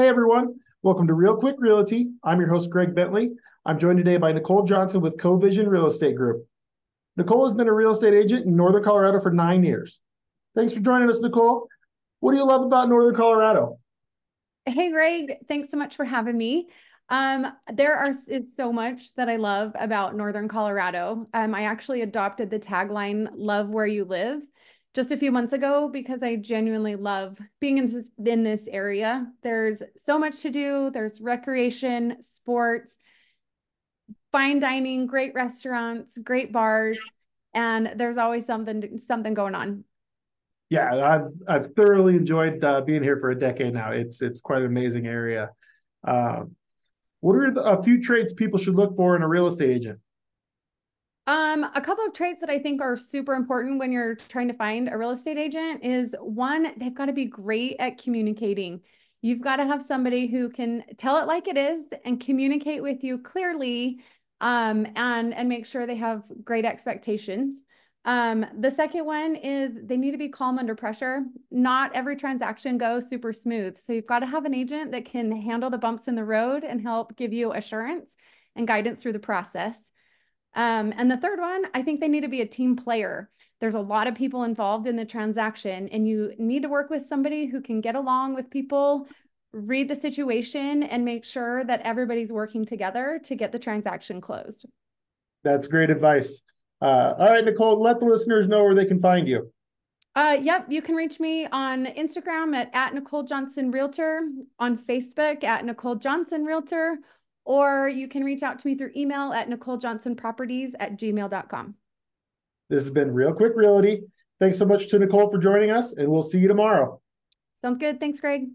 Hey everyone, welcome to Real Quick Realty. I'm your host, Greg Bentley. I'm joined today by Nicole Johnson with CoVision Real Estate Group. Nicole has been a real estate agent in Northern Colorado for nine years. Thanks for joining us, Nicole. What do you love about Northern Colorado? Hey, Greg, thanks so much for having me. Um, there are is so much that I love about Northern Colorado. Um, I actually adopted the tagline "Love where you live" just a few months ago because I genuinely love being in this, in this area. There's so much to do. There's recreation, sports, fine dining, great restaurants, great bars, and there's always something something going on. Yeah, I've I've thoroughly enjoyed uh, being here for a decade now. It's it's quite an amazing area. Um, what are the, a few traits people should look for in a real estate agent? Um, a couple of traits that I think are super important when you're trying to find a real estate agent is one, they've got to be great at communicating. You've got to have somebody who can tell it like it is and communicate with you clearly um, and, and make sure they have great expectations. Um, the second one is they need to be calm under pressure. Not every transaction goes super smooth. So you've got to have an agent that can handle the bumps in the road and help give you assurance and guidance through the process. Um, and the third one, I think they need to be a team player. There's a lot of people involved in the transaction, and you need to work with somebody who can get along with people, read the situation, and make sure that everybody's working together to get the transaction closed. That's great advice. Uh, all right, Nicole, let the listeners know where they can find you. Uh, yep, you can reach me on Instagram at, at Nicole Johnson Realtor, on Facebook at Nicole Johnson Realtor, or you can reach out to me through email at NicoleJohnsonProperties at gmail.com. This has been Real Quick Realty. Thanks so much to Nicole for joining us, and we'll see you tomorrow. Sounds good. Thanks, Greg.